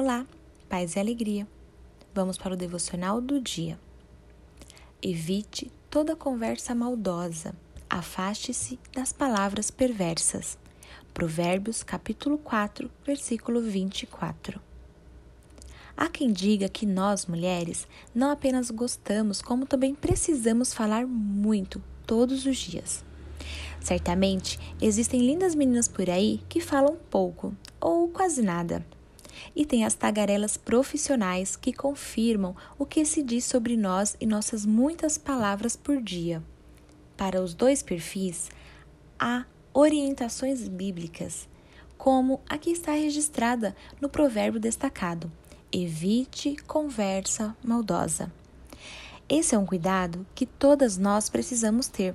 Olá, paz e alegria. Vamos para o devocional do dia. Evite toda conversa maldosa. Afaste-se das palavras perversas. Provérbios capítulo 4, versículo 24. Há quem diga que nós, mulheres, não apenas gostamos, como também precisamos falar muito todos os dias. Certamente existem lindas meninas por aí que falam pouco ou quase nada. E tem as tagarelas profissionais que confirmam o que se diz sobre nós e nossas muitas palavras por dia. Para os dois perfis, há orientações bíblicas, como a que está registrada no provérbio destacado: evite conversa maldosa. Esse é um cuidado que todas nós precisamos ter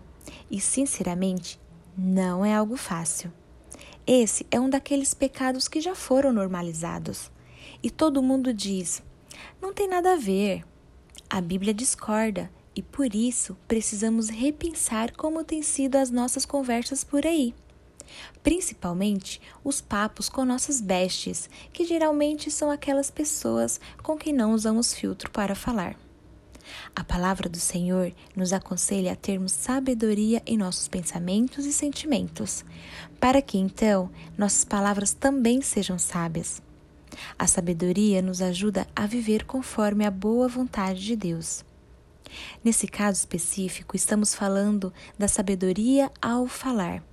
e, sinceramente, não é algo fácil. Esse é um daqueles pecados que já foram normalizados. E todo mundo diz: não tem nada a ver. A Bíblia discorda e por isso precisamos repensar como têm sido as nossas conversas por aí. Principalmente os papos com nossas bestes, que geralmente são aquelas pessoas com quem não usamos filtro para falar. A palavra do Senhor nos aconselha a termos sabedoria em nossos pensamentos e sentimentos, para que então nossas palavras também sejam sábias. A sabedoria nos ajuda a viver conforme a boa vontade de Deus. Nesse caso específico, estamos falando da sabedoria ao falar.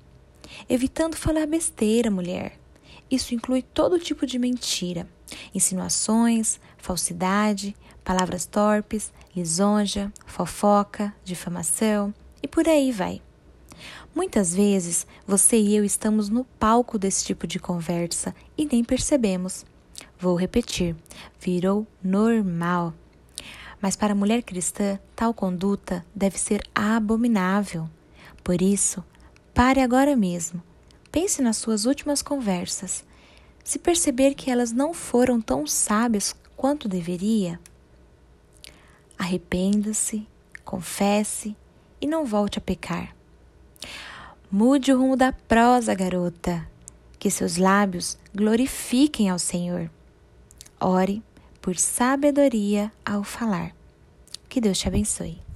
Evitando falar besteira, mulher. Isso inclui todo tipo de mentira, insinuações, falsidade, palavras torpes, lisonja, fofoca, difamação e por aí vai. Muitas vezes você e eu estamos no palco desse tipo de conversa e nem percebemos. Vou repetir: virou normal. Mas para a mulher cristã, tal conduta deve ser abominável. Por isso, pare agora mesmo. Pense nas suas últimas conversas. Se perceber que elas não foram tão sábias quanto deveria, Arrependa-se, confesse e não volte a pecar. Mude o rumo da prosa, garota, que seus lábios glorifiquem ao Senhor. Ore por sabedoria ao falar. Que Deus te abençoe.